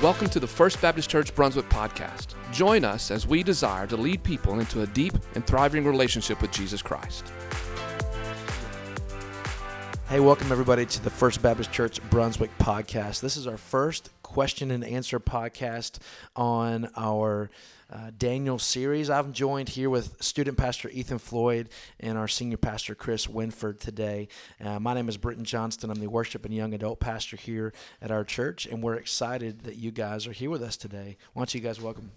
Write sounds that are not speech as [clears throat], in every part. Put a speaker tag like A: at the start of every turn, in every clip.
A: Welcome to the First Baptist Church Brunswick podcast. Join us as we desire to lead people into a deep and thriving relationship with Jesus Christ.
B: Hey, welcome everybody to the First Baptist Church Brunswick podcast. This is our first question and answer podcast on our uh, Daniel series. I'm joined here with student pastor Ethan Floyd and our senior pastor Chris Winford today. Uh, my name is Britton Johnston. I'm the worship and young adult pastor here at our church, and we're excited that you guys are here with us today. Why don't you guys welcome?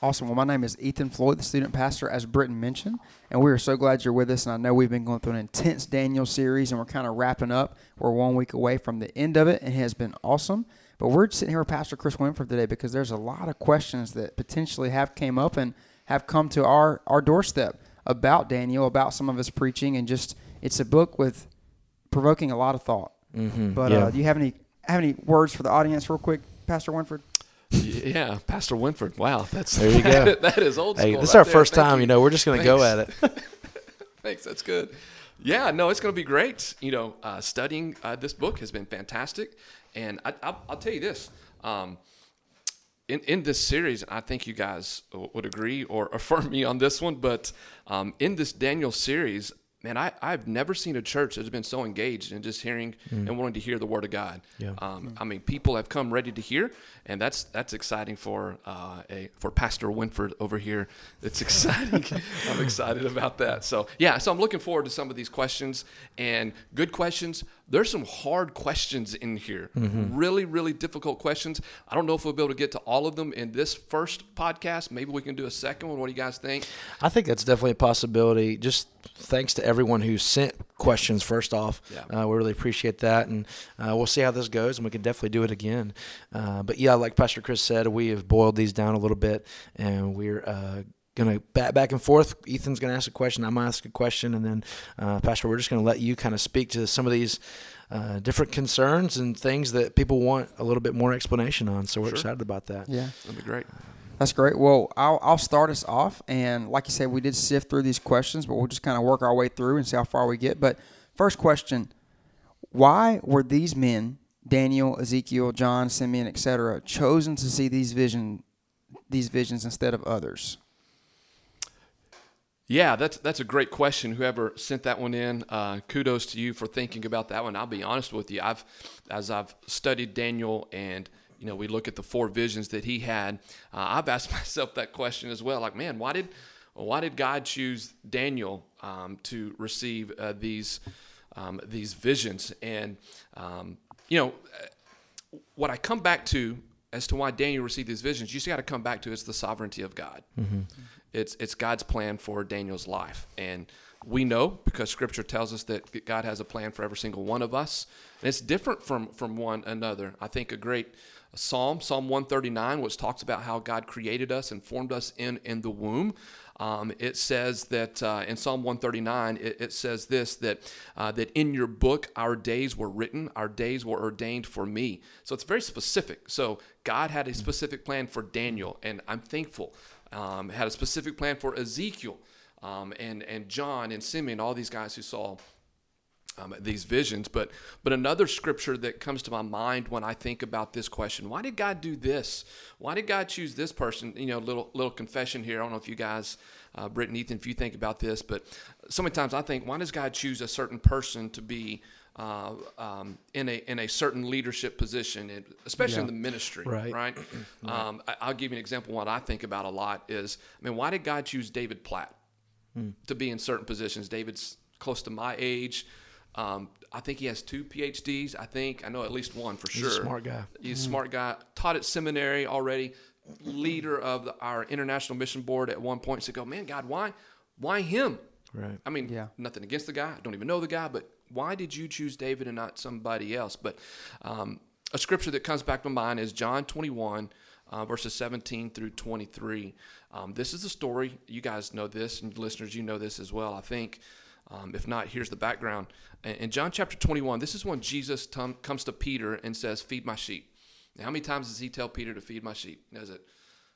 C: Awesome. Well, my name is Ethan Floyd, the student pastor, as Britton mentioned, and we are so glad you're with us. And I know we've been going through an intense Daniel series, and we're kind of wrapping up. We're one week away from the end of it, and it has been awesome. But we're sitting here with Pastor Chris Winford today because there's a lot of questions that potentially have came up and have come to our our doorstep about Daniel, about some of his preaching, and just it's a book with provoking a lot of thought.
B: Mm-hmm.
C: But
B: yeah.
C: uh, do you have any have any words for the audience, real quick, Pastor Winford?
A: Yeah, Pastor Winford. Wow, that's
B: There you go. [laughs]
A: that is old
B: hey,
A: school.
B: this is
A: right
B: our
A: there.
B: first
A: Thank
B: time. You. know, we're just going to go at it. [laughs]
A: Thanks, that's good. Yeah, no, it's going to be great. You know, uh, studying uh, this book has been fantastic, and I, I'll, I'll tell you this. Um, in, in this series, I think you guys would agree or [laughs] affirm me on this one, but um, in this Daniel series, man, I, I've never seen a church that's been so engaged in just hearing and wanting to hear the word of God.
B: Yeah.
A: Um, I mean, people have come ready to hear, and that's that's exciting for uh, a for Pastor Winford over here. It's exciting. [laughs] I'm excited about that. So yeah, so I'm looking forward to some of these questions and good questions. There's some hard questions in here, really, really difficult questions. I don't know if we'll be able to get to all of them in this first podcast. Maybe we can do a second one. What do you guys think?
B: I think that's definitely a possibility. Just thanks to everyone who sent questions. First off,
A: Yeah.
B: uh, we really appreciate that, and uh, we'll see how this goes, and we can definitely do it again. Uh, but yeah, like Pastor Chris said, we have boiled these down a little bit, and we're. Gonna back back and forth. Ethan's gonna ask a question. I'm gonna ask a question, and then uh, Pastor, we're just gonna let you kind of speak to some of these uh, different concerns and things that people want a little bit more explanation on. So we're
A: Sure.
B: excited about that.
C: Yeah.
A: That'd be great.
C: That's great. Well, I'll, I'll start us off. And like you said, we did sift through these questions, but we'll just kind of work our way through and see how far we get. But first question Why were these men, Daniel, Ezekiel, John, Simeon, etc., chosen to see these vision, these visions instead of others?
A: Yeah, that's that's a great question. Whoever sent that one in, uh, kudos to you for thinking about that one. I'll be honest with you. I've as I've studied Daniel and you know we look at the four visions that he had. Uh, I've asked [laughs] myself that question as well. Like, man, why did why did God choose Daniel um, to receive uh, these um, these visions? And um, you know, what I come back to as to why Daniel received these visions, you just got to come back to it's the sovereignty of God. It's it's God's plan for Daniel's life, and we know because Scripture tells us that God has a plan for every single one of us, and it's different from from one another. I think a great psalm, Psalm 139, which talks about how God created us and formed us in in the womb. Um, it says that uh, in Psalm 139, it, it says this that uh, that in your book our days were written, our days were ordained for me. So it's very specific. So God had a specific plan for Daniel, and I'm thankful. Um, had a specific plan for Ezekiel um, and and John and Simeon, all these guys who saw um, these visions. But but another scripture that comes to my mind when I think about this question: Why did God do this? Why did God choose this person? You know, little little confession here. I don't know if you guys, uh, Britt and Ethan, if you think about this, but so many times I think, why does God choose a certain person to be uh, um, in a in a certain leadership position, and especially in the ministry,
B: Right. [clears throat]
A: right? Um, I, I'll give you an example. What I think about a lot is, I mean, why did God choose David Platt to be in certain positions? David's close to my age. Um, I think he has two PhDs. I think I know at least one for
B: He's
A: sure.
B: a smart guy.
A: He's a smart guy. Taught at seminary already. Leader of the, our international mission board at one point. So go, man, God, why, why him?
B: Right.
A: I mean,
C: Yeah.
A: nothing against the guy. I don't even know the guy, but why did you choose David and not somebody else? But um, a scripture that comes back to mind is John 21, uh, verses 17 through 23. Um, this is the story. You guys know this, and listeners, you know this as well, I think. Um, if not, here's the background. In John chapter 21, this is when Jesus tum- comes to Peter and says, Feed my sheep. Now, how many times does he tell Peter to feed my sheep? Does it,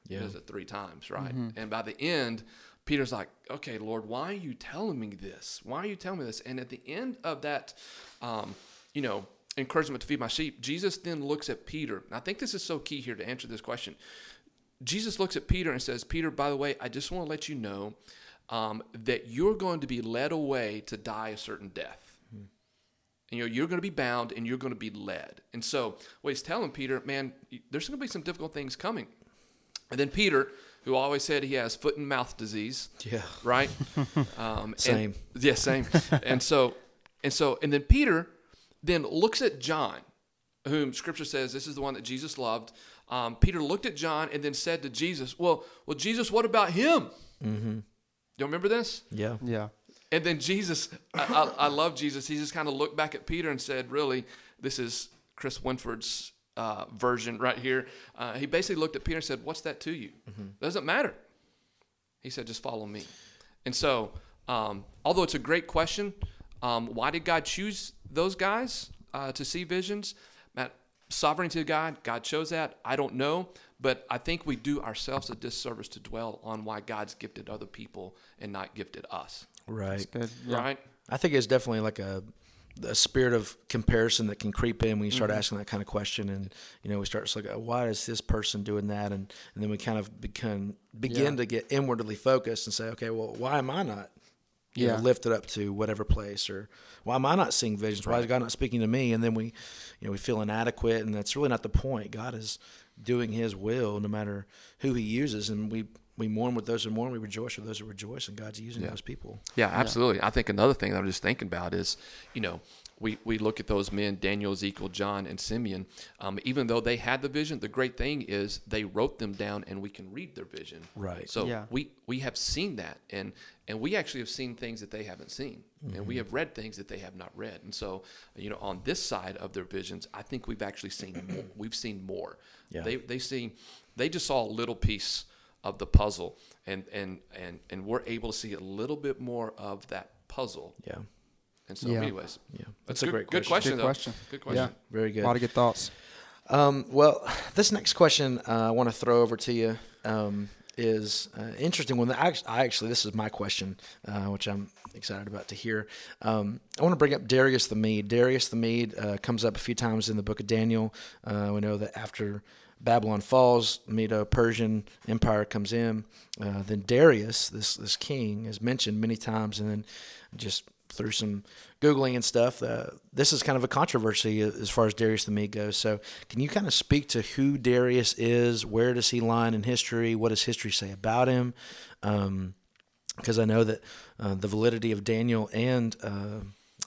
A: he does it three times, right? And by the end, Peter's like, okay, Lord, why are you telling me this? Why are you telling me this? And at the end of that, um, you know, encouragement to feed my sheep, Jesus then looks at Peter. And I think this is so key here to answer this question. Jesus looks at Peter and says, Peter, by the way, I just want to let you know um, that you're going to be led away to die a certain death. And, you know, you're going to be bound and you're going to be led. And so, what he's telling Peter, man, there's going to be some difficult things coming. And then Peter, who always said he has foot and mouth disease,
B: Yeah.
A: right? [laughs] Um,
B: Same.
A: And, yeah, same. [laughs] and so, and so, and then Peter then looks at John, whom Scripture says this is the one that Jesus loved. Um, Peter looked at John and then said to Jesus, "Well, well, Jesus, what about him? Mm-hmm. You don't remember this?"
B: Yeah.
C: Yeah.
A: And then Jesus, I, I, I love Jesus. He just kind of looked back at Peter and said, "Really, this is Chris Winford's uh, version right here." Uh, he basically looked at Peter and said, "What's that to you? Doesn't matter." He said, "Just follow me." And so, um, although it's a great question, um, why did God choose those guys uh, to see visions? Matt, sovereignty of God, God chose that. I don't know, but I think we do ourselves a disservice to dwell on why God's gifted other people and not gifted us.
B: Right.
C: Good. Yeah.
A: Right?
B: I think it's definitely like a a spirit of comparison that can creep in when you start mm-hmm. asking that kind of question, and you know we start to look at why is this person doing that, and and then we kind of become begin
C: Yeah.
B: to get inwardly focused and say, okay, well, why am I not? You know,
C: Yeah.
B: lifted up to whatever place, or why am I not seeing visions? Why is God not speaking to me? And then we, you know, we feel inadequate, and that's really not the point. God is doing His will, no matter who He uses, and we we mourn with those who mourn, we rejoice with those who rejoice, and God's using those people.
A: Yeah, absolutely. I think another thing that I'm just thinking about is, you know, we, we look at those men, Daniel, Ezekiel, John, and Simeon. Um, even though they had the vision, the great thing is they wrote them down and we can read their vision.
B: Right.
A: So
C: Yeah.
A: we, we have seen that. And, and we actually have seen things that they haven't seen. And
B: Mm-hmm.
A: we have read things that they have not read. And so, you know, on this side of their visions, I think we've actually seen more. We've seen more.
B: Yeah.
A: They, they see, they just saw a little piece of the puzzle and, and, and, and we're able to see a little bit more of that puzzle.
B: Yeah,
A: And so,
C: Yeah.
A: anyways,
B: yeah,
A: that's
B: that's a
A: good,
B: great
A: good
B: question.
A: question.
C: Good question.
A: Good question.
C: Yeah.
B: Very good.
C: A lot of good thoughts.
B: Um, well, this next question uh, I want to throw over to you um, is uh, interesting one. I actually, I actually, this is my question, uh, which I'm excited about to hear. Um, I want to bring up Darius the Mede. Darius the Mede uh, comes up a few times in the book of Daniel. Uh, we know that after Babylon falls, Medo-Persian Empire comes in. Uh, then Darius, this this king, is mentioned many times, and then just through some googling and stuff, uh, this is kind of a controversy as far as Darius the Mede goes. So, can you kind of speak to who Darius is? Where does he line in history? What does history say about him? Because I know that uh, the validity of Daniel and uh,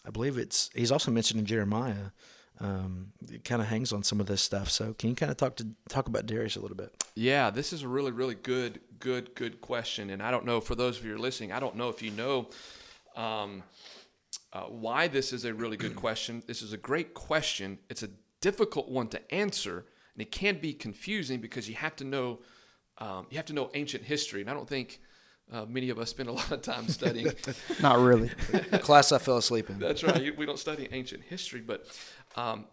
B: I believe it's he's also mentioned in Jeremiah. Um, it kind of hangs on some of this stuff. So, can you kind of talk to talk about Darius a little bit?
A: Yeah, this is a really, really good, good, good question. And I don't know, for those of you who are listening, I don't know if you know um, uh, why this is a really good [clears throat] question. This is a great question. It's a difficult one to answer, and it can be confusing because you have to know um, you have to know ancient history. And I don't think uh, many of us spend a [laughs] lot of time studying [laughs]
C: Not really. [laughs]
B: Class I fell asleep in.
A: That's right. You- We don't study ancient history, but um,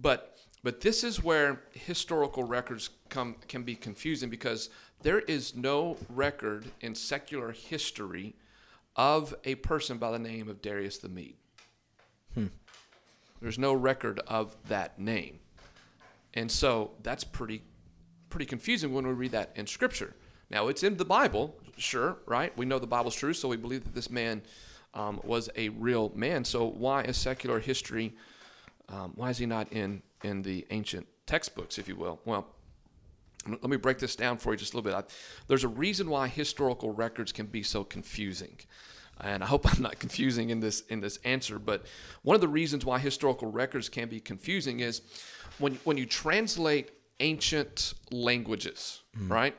A: but but this is where historical records come can be confusing because there is no record in secular history of a person by the name of Darius the Mede. There's no record of that name, and so that's pretty pretty confusing when we read that in Scripture. Now it's in the Bible, sure, right? We know the Bible's true, so we believe that this man um, was a real man. So why is secular history? Um, why is he not in in the ancient textbooks, if you will? Well, let me break this down for you just a little bit. I, there's a reason why historical records can be so confusing, and I hope I'm not [laughs] confusing in this in this answer. But one of the reasons why historical records can be confusing is when when you translate ancient languages, right?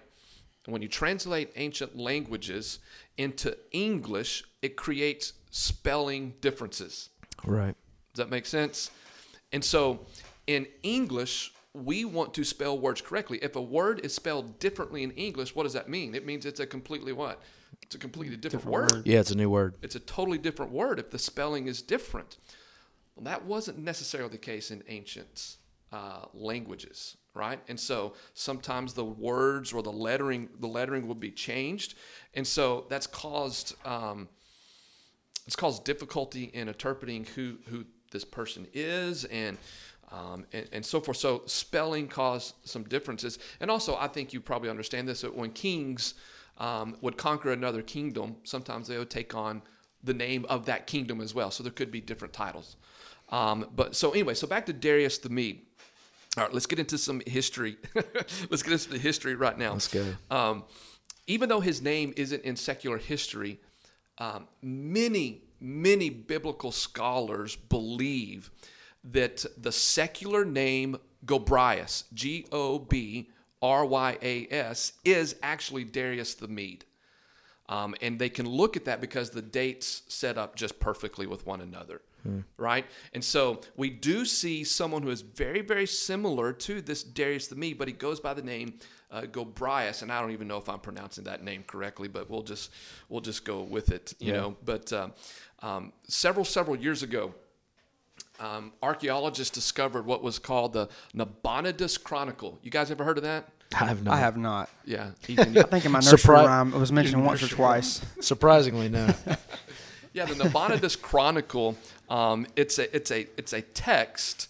A: When you translate ancient languages into English, it creates spelling differences.
B: Right.
A: Does that make sense? And so in English, we want to spell words correctly. If a word is spelled differently in English, what does that mean? It means it's a completely what? It's a completely different,
C: Different
A: word.
C: word.
B: Yeah, it's a new word.
A: It's a totally different word if the spelling is different. Well, that wasn't necessarily the case in ancient uh, languages, right? And so sometimes the words or the lettering, the lettering would be changed, and so that's caused um, it's caused difficulty in interpreting who who this person is and um, and, and so forth. So spelling caused some differences. And also, I think you probably understand this that when kings um, would conquer another kingdom, sometimes they would take on the name of that kingdom as well. So there could be different titles. Um, but so anyway, so back to Darius the Mede. All right, let's get into some history. [laughs] let's get into the history right now.
B: Let's go.
A: Um, even though his name isn't in secular history, um, many, many biblical scholars believe that the secular name Gobryas, G O B R Y A S, is actually Darius the Mede. Um, and they can look at that because the dates set up just perfectly with one another, right? And so we do see someone who is very, very similar to this Darius the Mede, but he goes by the name uh, Gobryas, and I don't even know if I'm pronouncing that name correctly, but we'll just we'll just go with it, you
B: Yeah.
A: know. But um, um, several several years ago, um, archaeologists discovered what was called the Nabonidus Chronicle. You guys ever heard of that?
B: I have not.
C: I have not.
A: Yeah, Ethan, [laughs] you-
C: I think in my nursery
B: Surpri-
C: rhyme it was mentioned once or twice.
B: Surprisingly, no. [laughs]
A: Yeah, the Nabonidus Chronicle. Um, it's a it's a it's a text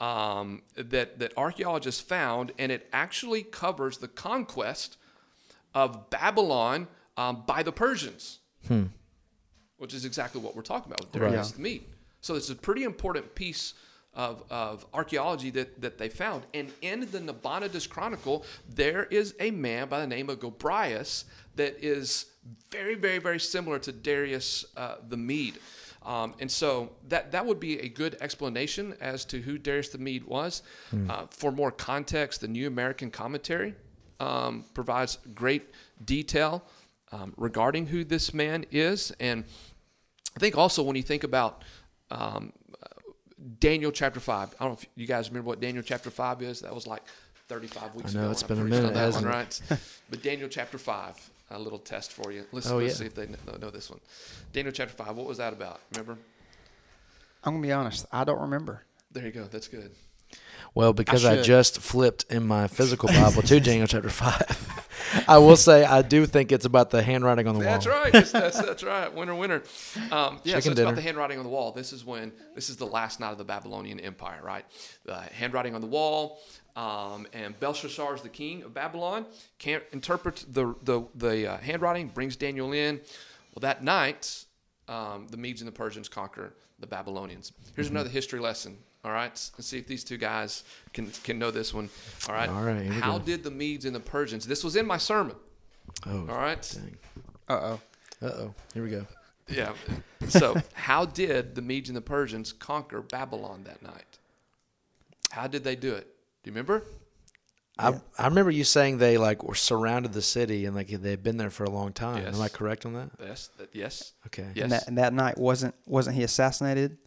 A: um, that that archaeologists found, and it actually covers the conquest of Babylon um, by the Persians, which is exactly what we're talking about with Darius
C: Right.
A: the Mede. So it's a pretty important piece of, of archaeology that, that they found. And in the Nabonidus Chronicle, there is a man by the name of Gobryas that is very, very, very similar to Darius uh, the Mede. Um, and so that, that would be a good explanation as to who Darius the Mede was. Uh, for more context, the New American Commentary um, provides great detail um, regarding who this man is. And I think also when you think about um, Daniel chapter 5, I don't know if you guys remember what Daniel chapter 5 is. That was like 35 weeks
B: I know,
A: ago.
B: it's
A: when
B: been a
A: preached on
B: minute,
A: that
B: hasn't
A: one, right? [laughs] but Daniel chapter 5, a little test for you. Let's,
B: Oh,
A: let's
B: yeah.
A: see if they know, know this one. Daniel chapter 5, what was that about? Remember?
C: I'm gonna be honest. I don't remember.
A: There you go. That's good.
B: Well, because I,
C: should.
B: just flipped in my physical Bible to [laughs] Daniel chapter 5, I will say I do think it's about the handwriting on the
A: That's
B: wall.
A: right. That's, that's, that's right. Winner, winner. Um, yeah,
B: Chicken
A: so it's
B: dinner.
A: about the handwriting on the wall. This is when this is the last night of the Babylonian Empire, right? The handwriting on the wall, um, and Belshazzar is the king of Babylon. Can't interpret the the the uh, handwriting. Brings Daniel in. Well, that night, um, the Medes and the Persians conquer the Babylonians. Here's
B: Mm-hmm.
A: another history lesson. All right, let's see if these two guys can can know this one. All right.
B: All right,
A: How
B: go.
A: did the Medes and the Persians? This was in my sermon.
B: Oh,
A: All right.
B: dang.
C: Uh oh.
B: Uh-oh. Here we go.
A: Yeah. So, how did the Medes and the Persians conquer Babylon that night? How did they do it? Do you remember?
B: I, I remember you saying they like were surrounded the city and like they'd been there for a long time.
A: Yes.
B: Am I correct on that?
A: Yes. Yes.
B: Okay.
A: Yes.
C: And that and that night wasn't wasn't he assassinated?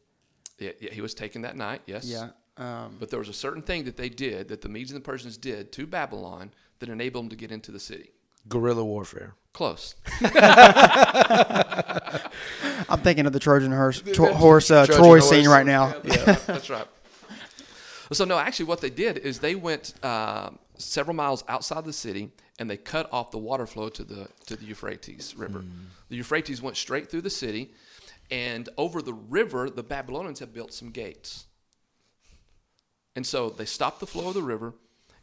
A: Yeah, yeah, he was taken that night. Yes.
C: Yeah. Um,
A: But there was a certain thing that they did, that the Medes and the Persians did to Babylon, that enabled them to get into the city.
B: Guerrilla warfare.
A: Close. [laughs] [laughs]
C: I'm thinking of the Trojan horse, tro- horse uh,
B: Trojan
C: Troy
B: horse.
C: scene right now.
A: Yeah, that's right. [laughs] So no, actually, what they did is they went uh, several miles outside the city and they cut off the water flow to the to the Euphrates River. The Euphrates went straight through the city, and over the river, the Babylonians had built some gates. And so they stopped the flow of the river,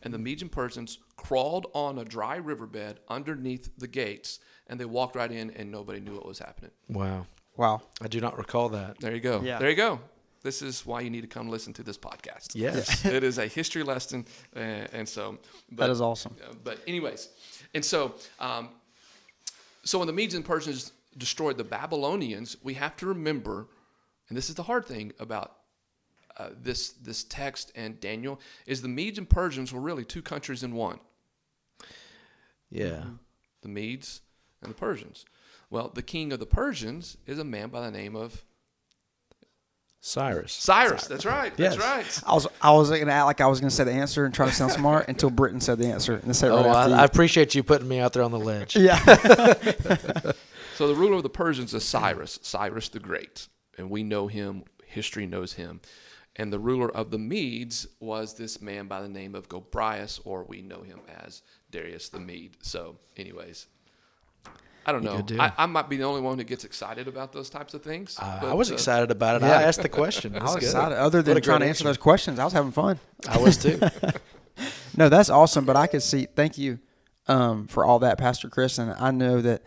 A: and the Medes and Persians crawled on a dry riverbed underneath the gates, and they walked right in, and nobody knew what was happening.
B: Wow.
C: Wow.
B: I do not recall that.
A: There you go.
C: Yeah.
A: There you go. This is why you need to come listen to this podcast.
B: Yes. [laughs]
A: it is a history lesson, uh, and so. But,
C: That is awesome.
A: but anyways, and so, um, so when the Medes and Persians destroyed the Babylonians, we have to remember, and this is the hard thing about uh, this this text and Daniel, is the Medes and Persians were really two countries in one.
B: Yeah.
A: The Medes and the Persians. Well, the king of the Persians is a man by the name of
B: Cyrus.
A: Cyrus. That's right. That's
B: Yes.
A: right.
C: I was I was gonna act like I was gonna say the answer and try to sound smart [laughs] until Britton said the answer and then said
B: Oh,
C: right
B: I. I appreciate you putting me out there on the ledge.
C: yeah. [laughs] [laughs]
A: So the ruler of the Persians is Cyrus, Cyrus the Great, and we know him. History knows him. And the ruler of the Medes was this man by the name of Gobryas, or we know him as Darius the Mede. So, anyways, I don't
B: You
A: know.
B: do.
A: I, I might be the only one who gets excited about those types of things.
B: Uh,
A: but,
B: I was
A: uh,
B: excited about it.
C: yeah.
B: I asked the question. [laughs]
C: I was
B: good.
C: excited. Other than trying to answer
B: answer.
C: those questions, I was having fun.
B: I was too. [laughs]
C: No, that's awesome. But I could see. Thank you um, for all that, Pastor Chris. And I know that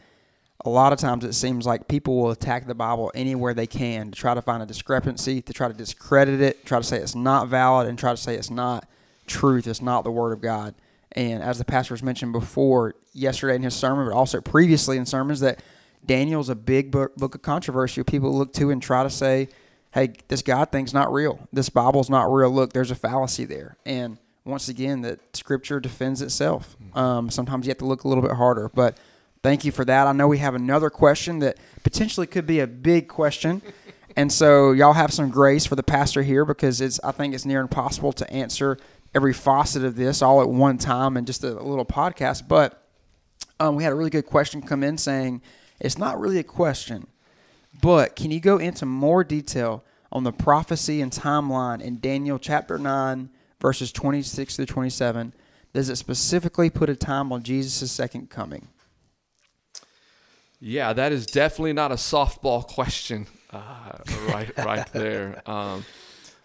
C: a lot of times it seems like people will attack the Bible anywhere they can to try to find a discrepancy, to try to discredit it, try to say it's not valid, and try to say it's not truth, it's not the Word of God. And as the pastor was mentioned before yesterday in his sermon, but also previously in sermons, that Daniel's a big book, book of controversy. People look to and try to say, hey, this God thing's not real. This Bible's not real. Look, there's a fallacy there. And once again, that Scripture defends itself. Um, sometimes you have to look a little bit harder. But thank you for that. I know we have another question that potentially could be a big question. And so y'all have some grace for the pastor here because it's I think it's near impossible to answer every facet of this all at one time in just a, little podcast. But um, we had a really good question come in saying it's not really a question, but can you go into more detail on the prophecy and timeline in Daniel chapter 9, verses 26 through 27? Does it specifically put a time on Jesus' second coming?
A: Yeah, that is definitely not a softball [laughs] question, uh, right, right there. Um,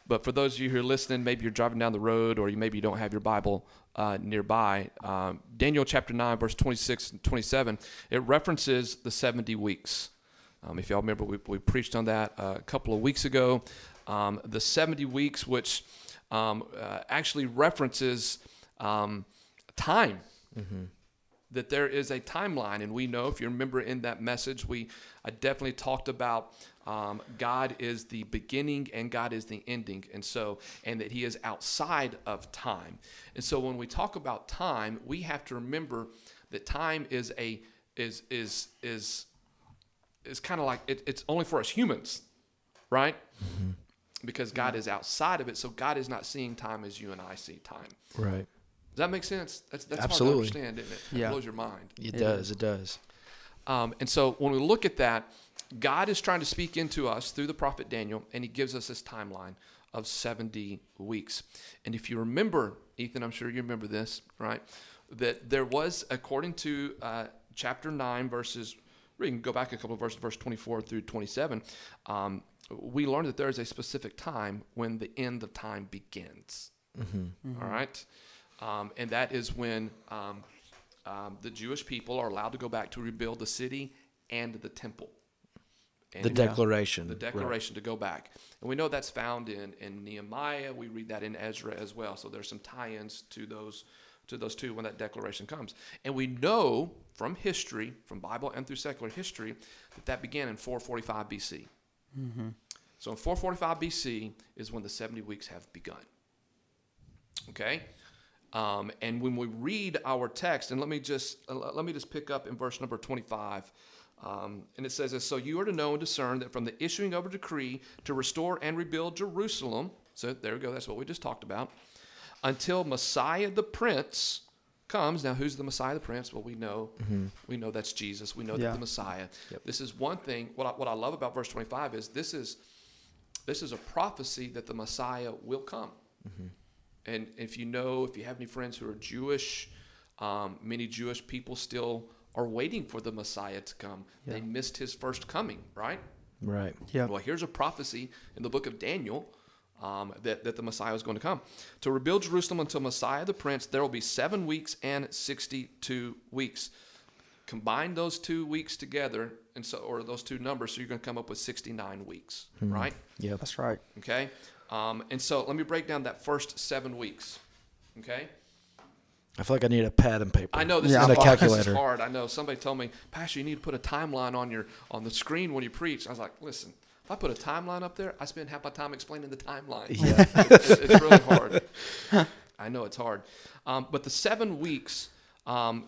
A: but for those of you who are listening, maybe you're driving down the road, or you maybe you don't have your Bible uh, nearby. Um, Daniel chapter nine, verse 26 and 27, it references the 70 weeks. Um, if y'all remember, we, we preached on that uh, a couple of weeks ago. Um, the 70 weeks, which um, uh, actually references um, time that there is a timeline and we know if you remember in that message we i definitely talked about um, god is the beginning and god is the ending and so and that he is outside of time. And so when we talk about time we have to remember that time is a is is is is kind of like it, it's only for us humans right? Because god is outside of it so god is not seeing time as you and i see time.
B: Right.
A: Does that make sense that's that's
B: Absolutely.
A: hard to understand isn't it
C: Yeah.
A: it blows your mind
B: It,
C: It
B: does. It does.
A: um, and so when we look at that, God is trying to speak into us through the prophet Daniel, and he gives us this timeline of 70 weeks. And if you remember, Ethan, I'm sure you remember this, right? That there was, according to uh, chapter 9, verses, we can go back a couple of verses, verse 24 through 27, um, we learned that there is a specific time when the end of time begins. All right? Um, and that is when um, um, the Jewish people are allowed to go back to rebuild the city and the temple. And
B: The declaration.
A: the declaration to go back. And we know that's found in, in Nehemiah. We read that in Ezra as well. So there's some tie-ins to those to those two when that declaration comes. And we know from history, from Bible and through secular history, that that began in 445 BC. So in 445 BC is when the 70 weeks have begun. Okay? Um, and when we read our text, and let me just uh, let me just pick up in verse number 25. Um, and it says this So you are to know and discern that from the issuing of a decree to restore and rebuild Jerusalem, so there we go, that's what we just talked about, until Messiah the Prince comes. Now, who's the Messiah the Prince? Well, we know, we know that's Jesus. We know
C: Yeah.
A: that the Messiah. This is one thing. What I, what I love about verse 25 is this is this is a prophecy that the Messiah will come. And if you know, if you have any friends who are Jewish, um, many Jewish people still are waiting for the Messiah to come. They missed his first coming, right?
B: Right.
C: Yeah.
A: Well, here's a prophecy in the book of Daniel um, that, that the Messiah is going to come. To rebuild Jerusalem until Messiah the Prince, there will be seven weeks and 62 weeks. Combine those two weeks together, and so or those two numbers, so you're going to come up with 69 weeks, right?
B: Yeah,
C: That's right.
A: Okay. Um, and so let me break down that first seven weeks. Okay.
B: I feel like I need a pad and paper.
A: I know this,
C: Yeah.
A: is,
B: a
A: hard. this is
B: calculator.
A: hard. I know somebody told me, Pastor, you need to put a timeline on your on the screen when you preach. I was like, listen, if I put a timeline up there, I spend half my time explaining the timeline.
B: Yeah.
A: it's, it's really hard. [laughs] I know it's hard. Um, but the seven weeks um,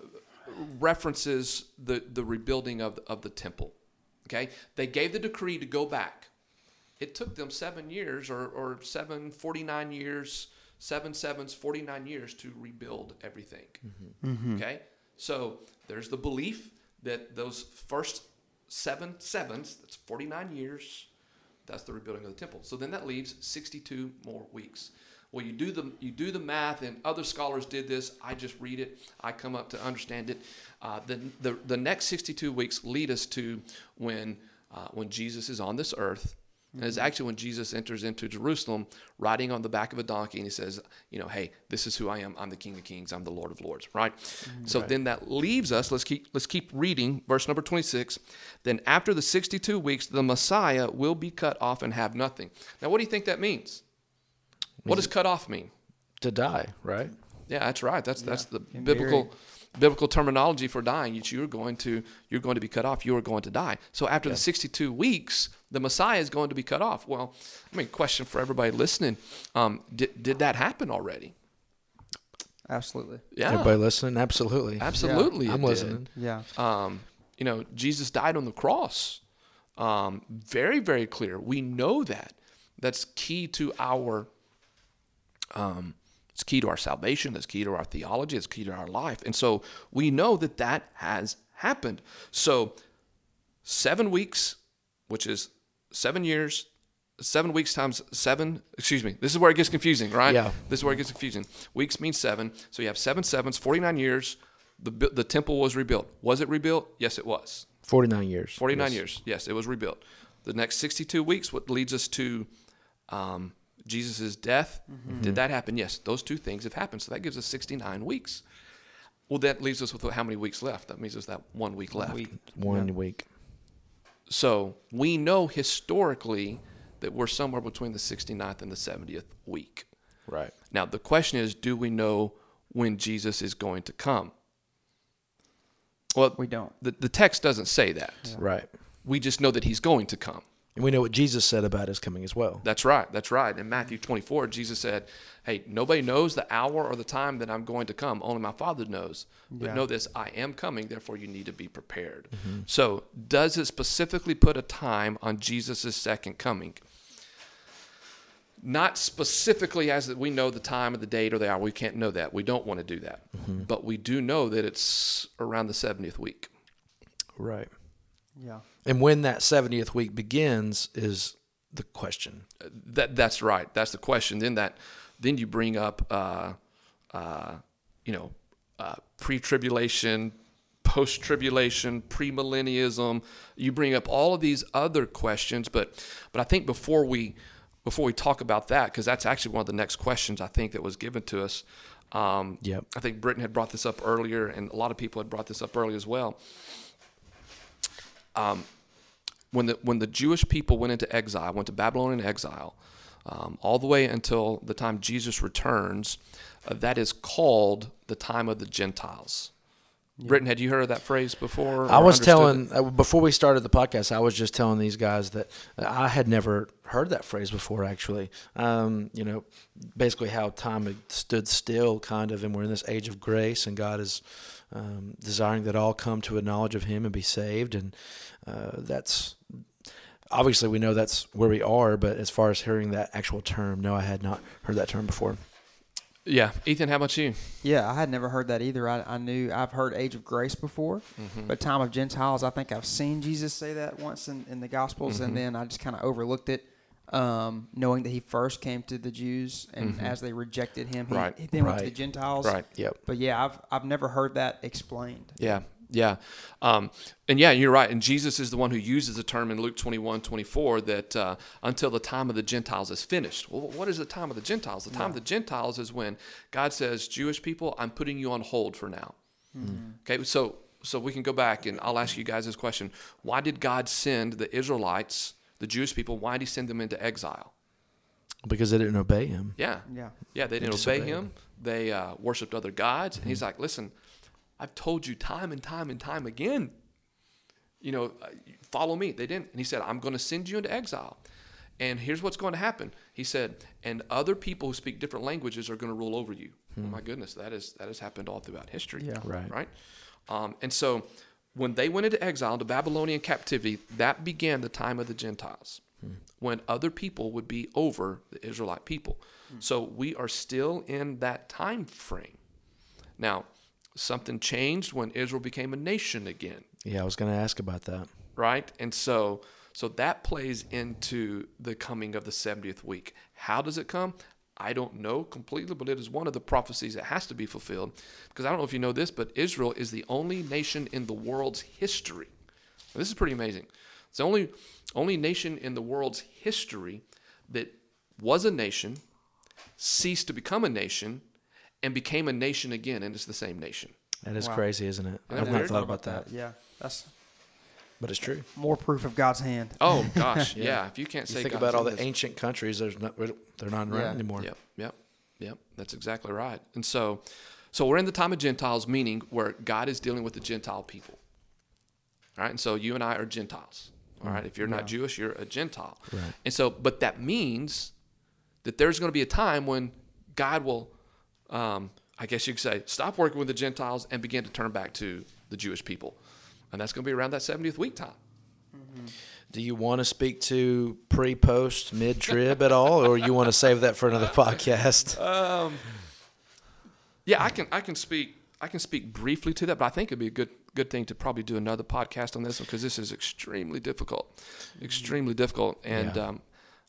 A: references the, the rebuilding of, of the temple. Okay? They gave the decree to go back. It took them seven years or, or seven, 49 years, seven sevens, 49 years to rebuild everything. Okay? So there's the belief that those first seven sevens, that's 49 years, that's the rebuilding of the temple. So then that leaves 62 more weeks. Well, you do the you do the math, and other scholars did this. I just read it. I come up to understand it. Uh, the, the the next 62 weeks lead us to when uh, when Jesus is on this earth. And it's actually when Jesus enters into Jerusalem riding on the back of a donkey and he says, you know, hey, this is who I am. I'm the King of Kings. I'm the Lord of Lords, right? Mm-hmm. So then that leaves us, let's keep let's keep reading verse number 26. Then after the 62 weeks, the Messiah will be cut off and have nothing. Now, what do you think that means? What does cut off mean?
B: To die, right?
A: Yeah, that's right. That's that's the
C: And
A: biblical biblical terminology for dying. You're going to you're going to be cut off. You are going to die. So after the 62 weeks, the Messiah is going to be cut off. Well, I mean, question for everybody listening: um, Did did that happen already?
C: Absolutely.
A: Yeah,
B: Everybody listening? Absolutely.
A: absolutely. it
B: I'm
A: did.
B: listening.
C: Yeah.
A: Um, you know, Jesus died on the cross. Um, very, very clear. We know that. That's key to our. Um, it's key to our salvation. It's key to our theology. It's key to our life. And so we know that that has happened. So seven weeks, which is seven years, seven weeks times seven. Excuse me. This is where it gets confusing, right?
B: Yeah.
A: This is where it gets confusing. Weeks means seven. So you have seven sevens, 49 years. The, the temple was rebuilt. Was it rebuilt? Yes, it was.
B: 49 years.
A: 49
B: Yes.
A: years. Yes, it was rebuilt. The next 62 weeks, what leads us to um, Jesus' death. Mm-hmm. Did that happen? Yes, those two things have happened. So that gives us 69 weeks. Well, that leaves us with how many weeks left? That means there's that one week left.
C: Week.
B: One week.
A: So we know historically that we're somewhere between the 69th and the 70th week.
B: Right.
A: Now, the question is do we know when Jesus is going to come? Well,
C: We don't.
A: the, the text doesn't say that.
B: Right.
A: We just know that he's going to come.
B: And we know what Jesus said about his coming as well.
A: That's right. That's right. In Matthew 24, Jesus said, Hey, nobody knows the hour or the time that I'm going to come. Only my Father knows. But
C: Yeah.
A: know this I am coming, therefore you need to be prepared. Mm-hmm. So, does it specifically put a time on Jesus' second coming? Not specifically as that we know the time of the date or the hour. We can't know that. We don't want to do that. Mm-hmm. But we do know that it's around the 70th week.
B: Right.
C: Yeah.
B: And when that 70th week begins is the question.
A: That that's right. That's the question. Then that then you bring up uh, uh, you know uh, pre-tribulation, post-tribulation, premillennialism. You bring up all of these other questions, but but I think before we before we talk about that, because that's actually one of the next questions I think that was given to us. Um,
B: Yep.
A: I think Britton had brought this up earlier, and a lot of people had brought this up earlier as well. Um, when the when the Jewish people went into exile, went to Babylonian exile, um, all the way until the time Jesus returns, uh, that is called the time of the Gentiles. Britton, had you heard of that phrase before?
B: I was
A: understood it?
B: telling uh, before we started the podcast. I was just telling these guys that I had never heard that phrase before. Actually, um, you know, basically how time had stood still, kind of, and we're in this age of grace, and God is um, desiring that all come to a knowledge of Him and be saved, and uh, that's obviously we know that's where we are. But as far as hearing that actual term, no, I had not heard that term before.
A: Yeah, Ethan, how about you?
C: Yeah, I had never heard that either. I, I knew I've heard Age of Grace before, but Time of Gentiles, I think I've seen Jesus say that once in, in the Gospels, and then I just kind of overlooked it, um, knowing that he first came to the Jews, and as they rejected him, he,
A: Right.
C: he then went to the Gentiles.
A: Right.
B: Yep.
C: But yeah, I've I've never heard that explained.
A: Yeah, yeah. Um, and yeah, you're right. And Jesus is the one who uses the term in Luke 21, 24 that uh, until the time of the Gentiles is finished. Well, what is the time of the Gentiles? The time of the Gentiles is when God says, Jewish people, I'm putting you on hold for now. Okay, so so we can go back and I'll ask you guys this question. Why did God send the Israelites, the Jewish people, why did he send them into exile?
B: Because they didn't obey Him.
A: Yeah.
C: Yeah.
A: Yeah, they didn't
B: disobeyed
A: obey
B: him.
A: him. They uh, worshipped other gods. And he's like, listen, I've told you time and time and time again, you know, uh, follow me. They didn't. And he said, I'm going to send you into exile. And here's what's going to happen. He said, and other people who speak different languages are going to rule over you. Oh my goodness, that is that has happened all throughout history.
C: Yeah.
B: Right.
A: Right. Um, and so when they went into exile, into Babylonian captivity, that began the time of the Gentiles, when other people would be over the Israelite people. So we are still in that time frame. Now, something changed when Israel became a nation again,
B: Yeah, I was going to ask about that.
A: right? And so so that plays into the coming of the 70th week. How does it come? I don't know completely, but it is one of the prophecies that has to be fulfilled. Because I don't know if you know this, but Israel is the only nation in the world's history. This is pretty amazing. It's the only only nation in the world's history that was a nation, ceased to become a nation, and became a nation again, and it's the same nation.
B: That is
C: Wow.
B: crazy, isn't it?
A: Isn't
B: I've
A: that
B: not thought about that,
C: Yeah, that's
B: but it's true.
C: more proof of God's hand.
A: Oh [laughs] gosh, yeah.
B: Yeah.
A: If you can't
B: You
A: say
B: think
A: God's
B: about all the
A: this-
B: ancient countries. There's not. They're not around
C: Yeah.
B: anymore.
A: Yep, yep, yep. That's exactly right. And so, so we're in the time of Gentiles, meaning where God is dealing with the Gentile people. All right, and so you and I are Gentiles. All right, if you're not Jewish, you're a Gentile.
B: Right.
A: And so, but that means that there's going to be a time when God will, um, I guess you could say, stop working with the Gentiles and begin to turn back to the Jewish people, and that's going to be around that 70th week time.
B: Do you want to speak to pre, post, mid trib at all, or you want to save that for another podcast? [laughs]
A: Yeah, I can I can speak I can speak briefly to that, but I think it'd be a good good thing to probably do another podcast on this one because this is extremely difficult, extremely difficult, and
B: Yeah.
A: um,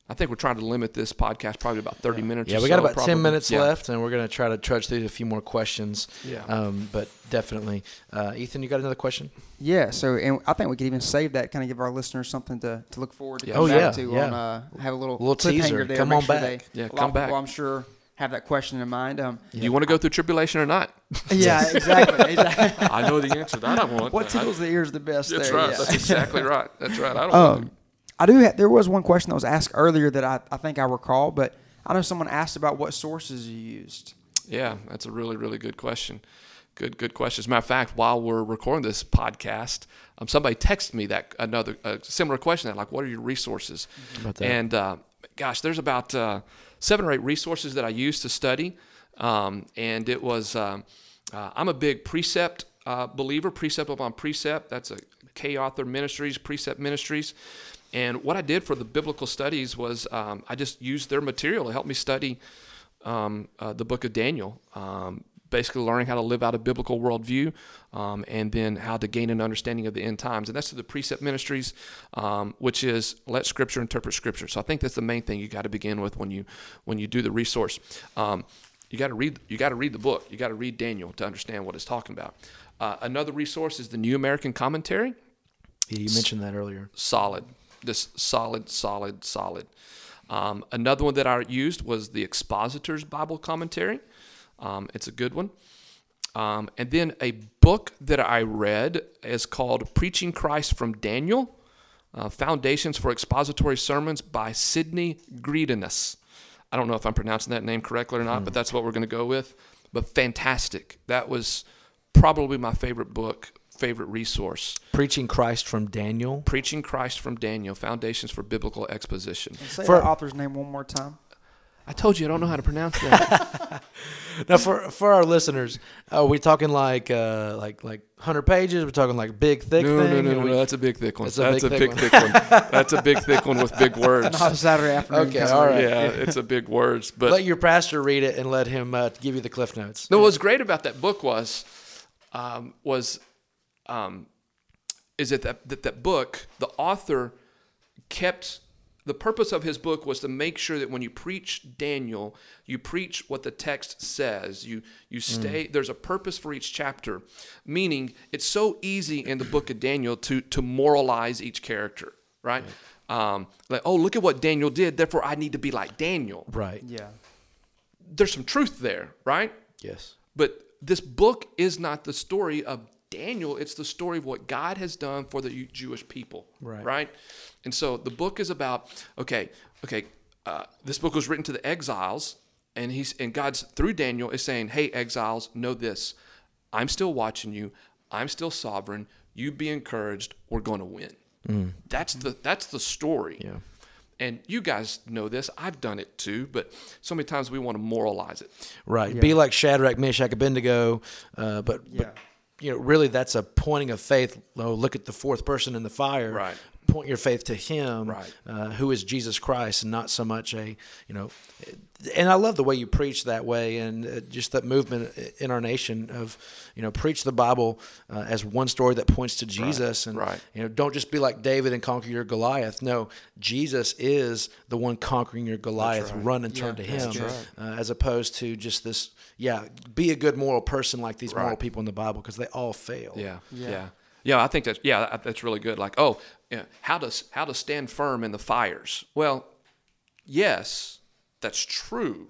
A: I think we're trying to limit this podcast probably about thirty minutes.
B: Yeah,
A: or
B: we got
A: so,
B: about
A: probably.
B: ten minutes
A: Yeah.
B: left, and we're gonna try to trudge through a few more questions.
A: Yeah.
B: Um, but definitely, uh, Ethan, you got another question?
C: Yeah, so and I think we could even save that, kind of give our listeners something to, to look forward to
A: Yeah.
C: come
B: Oh,
C: back
B: yeah,
C: to
B: yeah.
C: on uh, have a little,
B: Little teaser.
C: there.
B: Come
C: make
B: on
C: sure
B: back.
C: They,
A: Yeah,
C: a
A: come
C: of people,
A: back.
C: I'm sure have that question in mind. Um,
A: Do you want to go through tribulation or not?
C: yeah, exactly. [laughs] exactly.
A: I know the answer to that. I want.
C: what
A: I-
C: tickles the ears the best?
A: That's
C: there,
A: right.
C: yeah.
A: That's exactly right. That's right. I don't. [laughs] want
C: Um, I do. Ha- there was one question that was asked earlier that I, I think I recall, but I know someone asked about what sources you used.
A: Yeah, that's a really, really good question. Good, good question. As a matter of fact, while we're recording this podcast, um, somebody texted me that another a similar question. That like, what are your resources?
B: about that?
A: And uh, gosh, there's about uh, seven or eight resources that I use to study, um, and it was. Um, uh, I'm a big precept uh, believer. Precept upon precept. That's a Kay Arthur Ministries, Precept Ministries. And what I did for the biblical studies was um, I just used their material to help me study um, uh, the book of Daniel. Um, basically, learning how to live out a biblical worldview, um, and then how to gain an understanding of the end times. And that's through the Precept Ministries, um, which is let Scripture interpret Scripture. So I think that's the main thing you got to begin with when you when you do the resource. Um, you got to read you got to read the book. You got to read Daniel to understand what it's talking about. Uh, another resource is the New American Commentary
B: Yeah, you mentioned that earlier.
A: solid, just solid, solid, solid. Um, another one that I used was the Expositor's Bible Commentary. Um, it's a good one. Um, and then a book that I read is called Preaching Christ from Daniel uh, Foundations for Expository Sermons by Sidney Greidanus. I don't know if I'm pronouncing that name correctly or not, but that's what we're going to go with. But fantastic. That was probably my favorite book, favorite resource.
B: Preaching Christ from Daniel.
A: Preaching Christ from Daniel, Foundations for Biblical Exposition.
C: Say
B: For-
C: the author's name one more time.
A: I told you I don't know how to pronounce that. [laughs]
B: Now, for for our listeners, are we talking like uh, like like hundred pages? We're talking like big thick
A: no,
B: thing.
A: no, no, no,
B: we-
A: no, that's a big thick one.
B: That's a
A: That's a
B: big
A: big,
B: thick
A: thick one. [laughs] That's a big thick one with big words. [laughs]
C: Not a Saturday afternoon.
B: Okay,
C: kind
B: all right.
A: Yeah, it's a big words. But
B: let your pastor read it and let him uh, give you the cliff notes.
A: No, what was great about that book was, um, was, um, is that that, that that book, the author kept the purpose of his book was to make sure that when you preach Daniel, you preach what the text says. You you stay. There's a purpose for each chapter, meaning it's so easy in the book of Daniel to to moralize each character, right? Um, like, oh, look at what Daniel did. Therefore, I need to be like Daniel.
B: Right.
C: Yeah.
A: There's some truth there, right?
B: Yes.
A: But this book is not the story of Daniel, it's the story of what God has done for the Jewish people.
B: Right.
A: Right? And so the book is about, okay, okay, uh, this book was written to the exiles, and he's and God's through Daniel is saying, Hey, exiles, know this. I'm still watching you, I'm still sovereign, you be encouraged, we're gonna win. That's the that's the story.
B: Yeah.
A: And you guys know this. I've done it too, but so many times we want to moralize it.
B: Right.
C: Yeah.
B: Be like Shadrach, Meshach, Abednego. Uh, but,
C: Yeah.
B: but you know, really, that's a pointing of faith. Oh, look at the fourth person in the fire.
A: Right.
B: Point your faith to Him,
A: Right.
B: uh, who is Jesus Christ, and not so much a you know. And I love the way you preach that way, and uh, just that movement in our nation of you know preach the Bible uh, as one story that points to Jesus, and
A: right.
B: you know don't just be like David and conquer your Goliath. No, Jesus is the one conquering your Goliath.
A: right.
B: Run and turn
C: Yeah,
B: to Him,
C: right.
B: uh, as opposed to just this. Yeah, be a good moral person like these moral people in the Bible because they all fail.
A: Yeah,
C: Yeah.
A: yeah, yeah, I think that's yeah, that's really good. Like, oh, yeah, how to how to stand firm in the fires? Well, yes, that's true.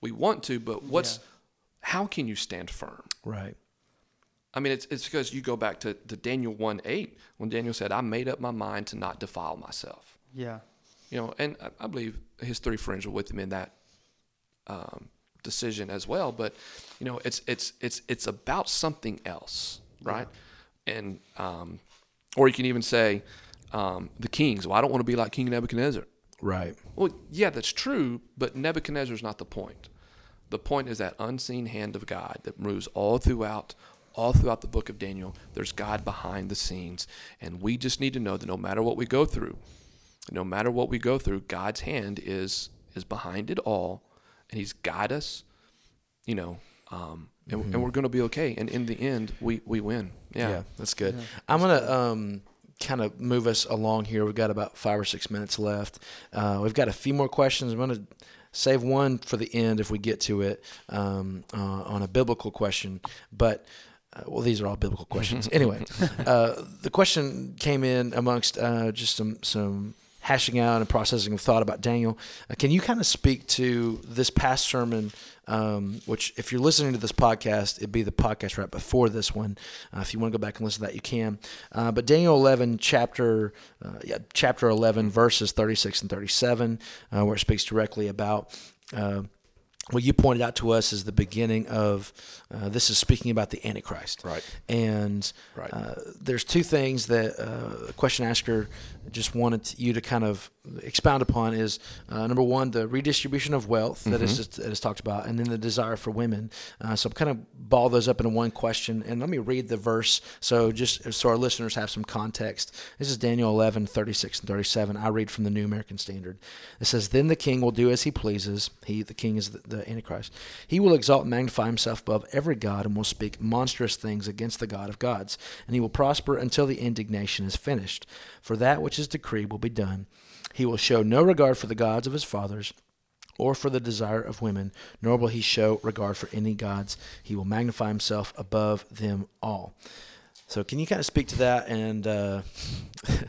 A: We want to, but what's how can you stand firm?
B: Right.
A: I mean, it's it's because you go back to, to Daniel one eight when Daniel said, "I made up my mind to not defile myself."
C: Yeah.
A: You know, and I, I believe his three friends were with him in that um, decision as well. But you know, it's it's it's it's about something else, right? And um, or you can even say um, the kings. Well, I don't want to be like King Nebuchadnezzar.
B: Right.
A: Well, yeah, that's true, but Nebuchadnezzar is not the point. The point is that unseen hand of God that moves all throughout all throughout the book of Daniel. There's God behind the scenes, and we just need to know that no matter what we go through, no matter what we go through, God's hand is is behind it all, and He's got us, you know, um, and, and we're going to be okay. And in the end, we we win. Yeah,
B: Yeah, that's good. I'm gonna um, kind of move us along here. We've got about five or six minutes left. Uh, we've got a few more questions. I'm gonna save one for the end if we get to it um, uh, on a biblical question, but. Uh, well, these are all biblical questions. [laughs] anyway, uh, the question came in amongst uh, just some some hashing out and processing of thought about Daniel. Uh, can you kind of speak to this past sermon? Um, which, if you're listening to this podcast, it'd be the podcast right before this one. Uh, if you want to go back and listen to that, you can. Uh, but Daniel 11, chapter uh, yeah, chapter 11, verses 36 and 37, uh, where it speaks directly about. What you pointed out to us is the beginning of uh, this is speaking about the Antichrist.
A: Right.
B: And
A: Right.
B: uh, there's two things that uh, the question asker just wanted you to kind of expound upon is uh, number one, the redistribution of wealth that is that is talked about, and then the desire for women. Uh, so I'm kind of ball those up into one question, and let me read the verse so just so our listeners have some context. This is Daniel 11, 36 and 37. I read from the New American Standard. It says, Then the king will do as he pleases. He, the king, is the, the Antichrist. He will exalt and magnify himself above every god and will speak monstrous things against the God of gods. And he will prosper until the indignation is finished. For that which is decreed will be done. He will show no regard for the gods of his fathers or for the desire of women, nor will he show regard for any gods. He will magnify himself above them all. So, can you kind of speak to that? And uh,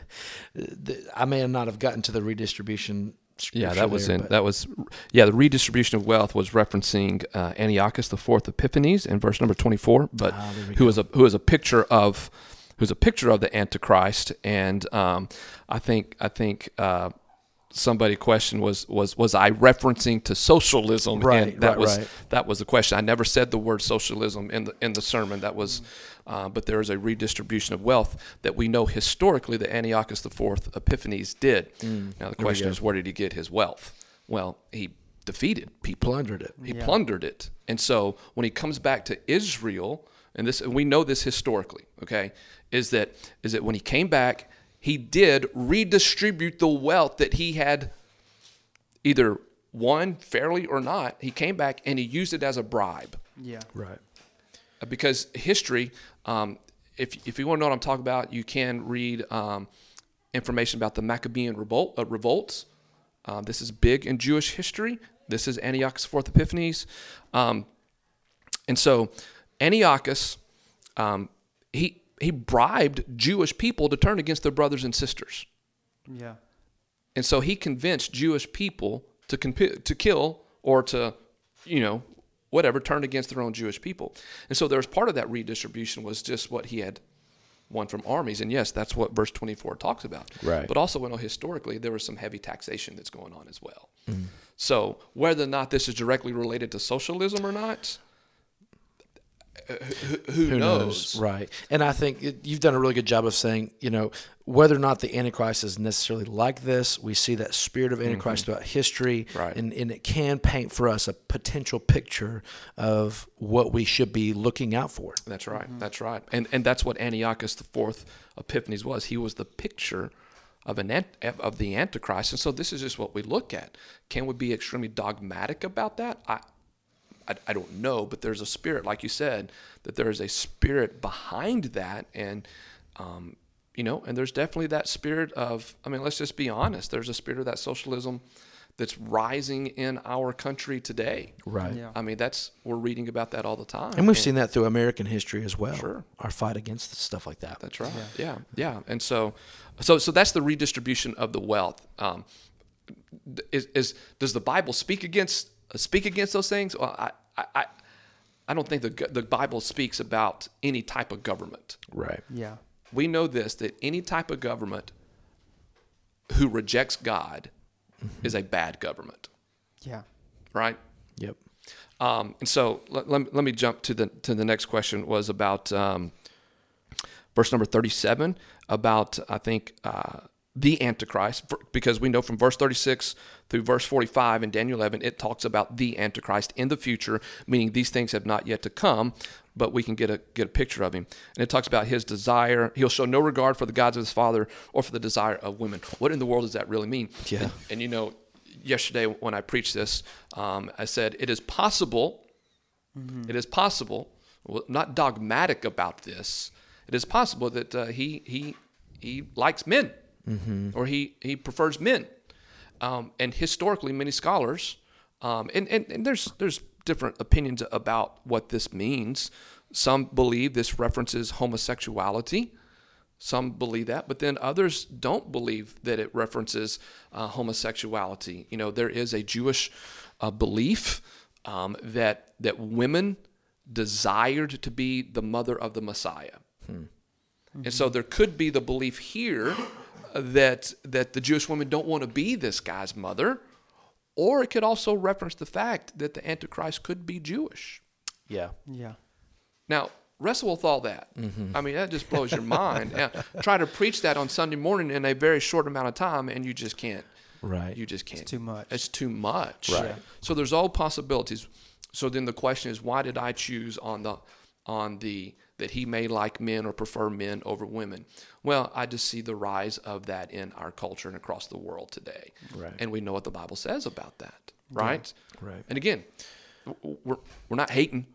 B: [laughs] I may not have gotten to the redistribution.
A: Yeah, that was
B: there,
A: in
B: but-
A: that was yeah. The redistribution of wealth was referencing uh, Antiochus the Fourth Epiphanes in verse number twenty four, but
B: Ah,
A: who is a who is a picture of who's a picture of the Antichrist, and um, I think I think. Uh, Somebody questioned was was was I referencing to socialism?
B: Right,
A: and that
B: right,
A: was
B: right.
A: that was the question. I never said the word socialism in the in the sermon. That was, uh, but there is a redistribution of wealth that we know historically that Antiochus the Fourth Epiphanes did. now the
B: Mm, There
A: question is, where did he get his wealth? Well, he defeated people.
B: plundered it.
A: He
C: Yeah.
A: plundered it, and so when he comes back to Israel, and this and we know this historically, okay, is that is that when he came back, he did redistribute the wealth that he had either won fairly or not. He came back and he used it as a bribe
C: Yeah.
B: Right.
A: Uh, because history. Um, if if you want to know what I'm talking about, you can read um, information about the Maccabean revolt, uh, revolts. Uh, this is big in Jewish history. This is Antiochus Fourth Epiphanes, um, and so Antiochus um, he he bribed Jewish people to turn against their brothers and sisters,
C: Yeah.
A: and so he convinced Jewish people to comp- to kill or to you know whatever turn against their own Jewish people, and so there was part of that redistribution was just what he had won from armies, and yes, that's what verse twenty four talks about.
B: Right.
A: But also, we know historically there was some heavy taxation that's going on as well. Mm-hmm. So whether or not this is directly related to socialism or not, who, who,
B: Who
A: knows?
B: knows? Right. And I think it, you've done a really good job of saying, you know, whether or not the Antichrist is necessarily like this, we see that spirit of Antichrist mm-hmm. throughout history.
A: Right.
B: And, and it can paint for us a potential picture of what we should be looking out for.
A: That's right. Mm-hmm. That's right. And and that's what Antiochus the fourth Epiphanes was. He was the picture of an ant- of the Antichrist. And so this is just what we look at. Can we be extremely dogmatic about that? I, I, I don't know, but there's a spirit, like you said, that there is a spirit behind that, and um, you know, and there's definitely that spirit of. I mean, let's just be honest. There's a spirit of that socialism that's rising in our country today.
B: Right.
C: Yeah.
A: I mean, that's we're reading about that all the time,
B: And we've seen that through American history as well.
A: Sure.
B: Our fight against stuff like that.
A: That's right. Yeah. yeah, And so, so, so that's the redistribution of the wealth. Um, is, is does the Bible speak against uh, speak against those things? Well, I, I, I, I don't think the the Bible speaks about any type of government.
B: Right.
C: Yeah.
A: We know this that any type of government who rejects God is a bad government,
C: Yeah.
A: right?
B: Yep.
A: Um, and so let, let, let me jump to the to the next question was about um, verse number 37 about I think uh, the Antichrist because we know from verse 36 through verse 45 in Daniel 11 it talks about the Antichrist in the future meaning these things have not yet to come but we can get a get a picture of him. And it talks about his desire. He'll show no regard for the gods of his father or for the desire of women. What in the world does that really mean?
B: Yeah.
A: and, and you know yesterday when I preached this um, I said it is possible it is possible, well, not dogmatic about this. It is possible that uh, he he he likes men, or he he prefers men, um, and historically, many scholars, um, and, and and there's there's different opinions about what this means. Some believe this references homosexuality. Some believe that, but then others don't believe that it references uh, homosexuality. You know, there is a Jewish uh, belief um, that that women desired to be the mother of the Messiah, and so there could be the belief here that that the Jewish women don't want to be this guy's mother, or it could also reference the fact that the Antichrist could be Jewish.
B: Yeah.
C: Yeah.
A: Now, wrestle with all that. Mm-hmm. I mean, that just blows your mind. [laughs] Now, try to preach that on Sunday morning in a very short amount of time, and you just can't.
B: Right.
A: You just can't.
C: It's too much.
A: It's too much.
B: Right. Yeah.
A: So there's all possibilities. So then the question is, why did I choose on the on the that he may like men or prefer men over women? Well, I just see the rise of that in our culture and across the world today.
B: Right.
A: And we know what the Bible says about that, right?
B: Right.
A: And again, we're we're not hating.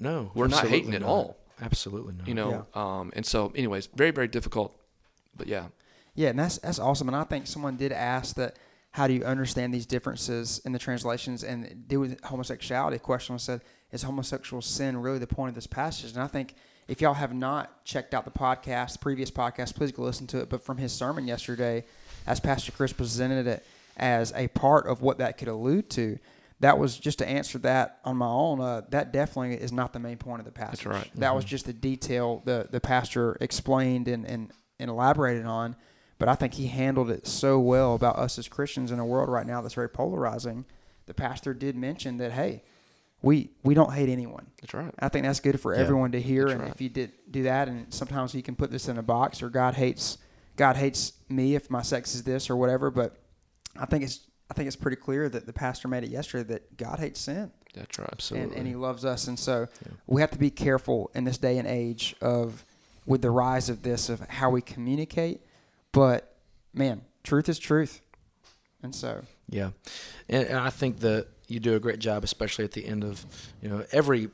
B: No,
A: We're not
B: absolutely
A: hating at
B: not.
A: all.
B: Absolutely not.
A: you know um, and so anyways very very difficult but yeah
C: Yeah, and that's that's awesome. And I think someone did ask that how do you understand these differences in the translations and deal with homosexuality? A question was said, is homosexual sin really the point of this passage? And I think if y'all have not checked out the podcast, previous podcast, please go listen to it. But from his sermon yesterday, as Pastor Chris presented it as a part of what that could allude to, that was just to answer that on my own. Uh, that definitely is not the main point of the passage.
A: right.
C: That was just the detail the the pastor explained and, and, and elaborated on. But I think he handled it so well about us as Christians in a world right now that's very polarizing. The pastor did mention that hey, we we don't hate anyone.
A: that's right
C: I think that's good for everyone to hear.
A: That's
C: And
A: right.
C: if you did do that, and sometimes you can put this in a box, or God hates God hates me if my sex is this or whatever. But I think it's I think it's pretty clear that the pastor made it yesterday that God hates sin
A: that's right
B: Absolutely.
C: and, and he loves us. And so we have to be careful in this day and age of with the rise of this of how we communicate. But man, truth is truth. And so
B: Yeah, and, and I think that you do a great job, especially at the end of you know every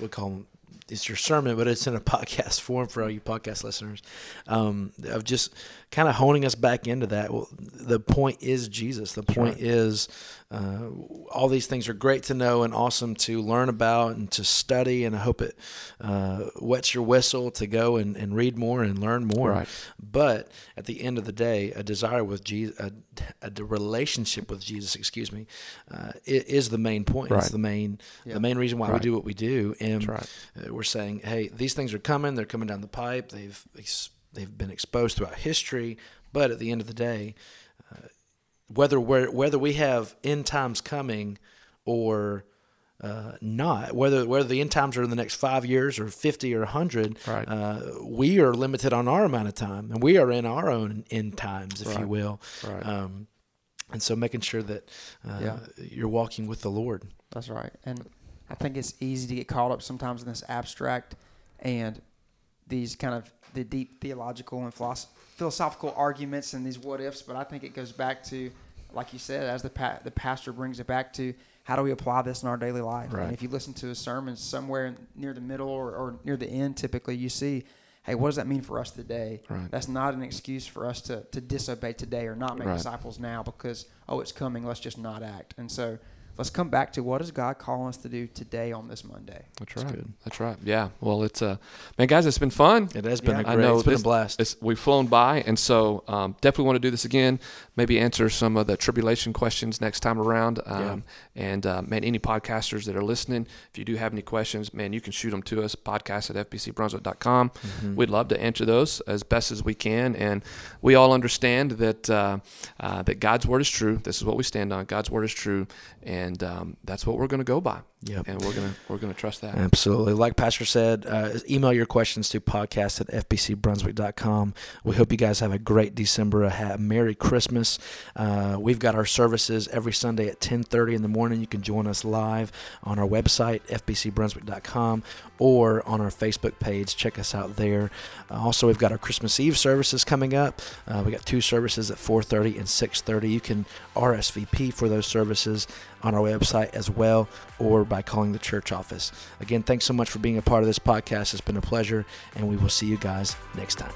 B: we call them it's your sermon, but it's in a [laughs] podcast form for all you podcast listeners. Um, of just kind of honing us back into that. Well, the point is Jesus. The point is uh, all these things are great to know and awesome to learn about and to study. And I hope it uh, wets your whistle to go and, and read more and learn more.
A: Right.
B: But at the end of the day, a desire with Jesus, a, a relationship with Jesus, excuse me, uh, is the main point. It's the main the main reason why we do what we do. And
A: right.
B: uh, we're saying, hey, these things are coming. They're coming down the pipe. They've ex- they've been exposed throughout history. But at the end of the day, uh, whether we're, whether we have end times coming or uh, not, whether whether the end times are in the next five years or fifty or hundred,
A: Right.
B: uh, we are limited on our amount of time, and we are in our own end times, if you will.
A: Right.
B: Um, and so, making sure that uh,
C: Yeah.
B: you're walking with the Lord.
C: That's right. And I think it's easy to get caught up sometimes in this abstract and these kind of the deep theological and philosophical arguments and these what ifs, but I think it goes back to, like you said, as the pa- the pastor brings it back to how do we apply this in our daily life?
B: Right.
C: And if you listen to a sermon somewhere near the middle or, or near the end, typically you see, hey, what does that mean for us today?
A: Right.
C: That's not an excuse for us to, to disobey today or not make
A: Right.
C: disciples now because, oh, it's coming, let's just not act. And so let's come back to what does God call us to do today on this Monday?
A: That's
B: That's
A: right.
B: good.
A: That's right. Yeah. Well, it's uh, man, guys, it's been fun.
B: It has been
C: Yeah.
B: a
A: I
B: great.
A: know
B: it's been
A: this-
B: a blast.
A: It's, we've flown by, and so um, definitely want to do this again. Maybe answer some of the tribulation questions next time around. Um, And uh, man, any podcasters that are listening, if you do have any questions, man, you can shoot them to us. Podcast at fbcbrunswick.com.
B: Mhm.
A: We'd love to answer those as best as we can, and we all understand that uh, uh, that God's word is true. This is what we stand on. God's word is true, and um, that's what we're going to go by.
B: Yep.
A: And we're gonna we're gonna trust that.
B: Absolutely. Like Pastor said, uh, email your questions to podcast at fbcbrunswick.com. We hope you guys have a great December. A Merry Christmas. Uh, we've got our services every Sunday at 1030 in the morning. You can join us live on our website, fbcbrunswick.com, or on our Facebook page. Check us out there. Uh, also, we've got our Christmas Eve services coming up. Uh, we got two services at 4:30 and 6:30. You can RSVP for those services on our website as well, or by calling the church office. Again, thanks so much for being a part of this podcast. It's been a pleasure, and we will see you guys next time.